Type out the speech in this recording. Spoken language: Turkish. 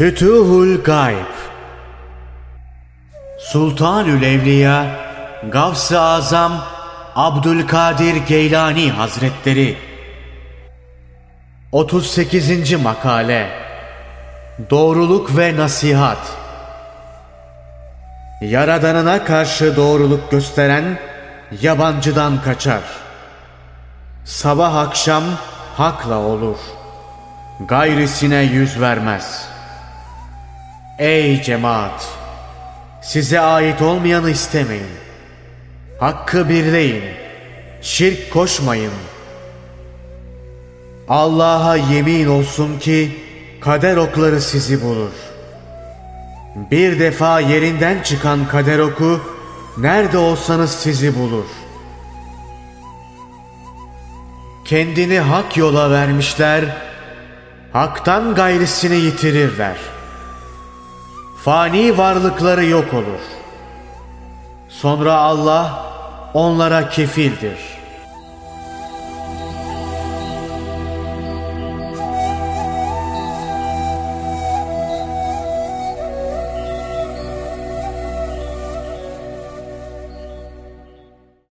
Fütuhul Gayb Sultanül Evliya Gavs-ı Azam Abdülkadir Geylani Hazretleri 38. Makale Doğruluk ve Nasihat Yaradanına karşı doğruluk gösteren yabancıdan kaçar. Sabah akşam hakla olur. Gayrisine yüz vermez. Ey cemaat! Size ait olmayanı istemeyin. Hakkı birleyin. Şirk koşmayın. Allah'a yemin olsun ki kader okları sizi bulur. Bir defa yerinden çıkan kader oku nerede olsanız sizi bulur. Kendini hak yola vermişler, haktan gayrisini yitirirler. Fani varlıkları yok olur. Sonra Allah onlara kefildir.''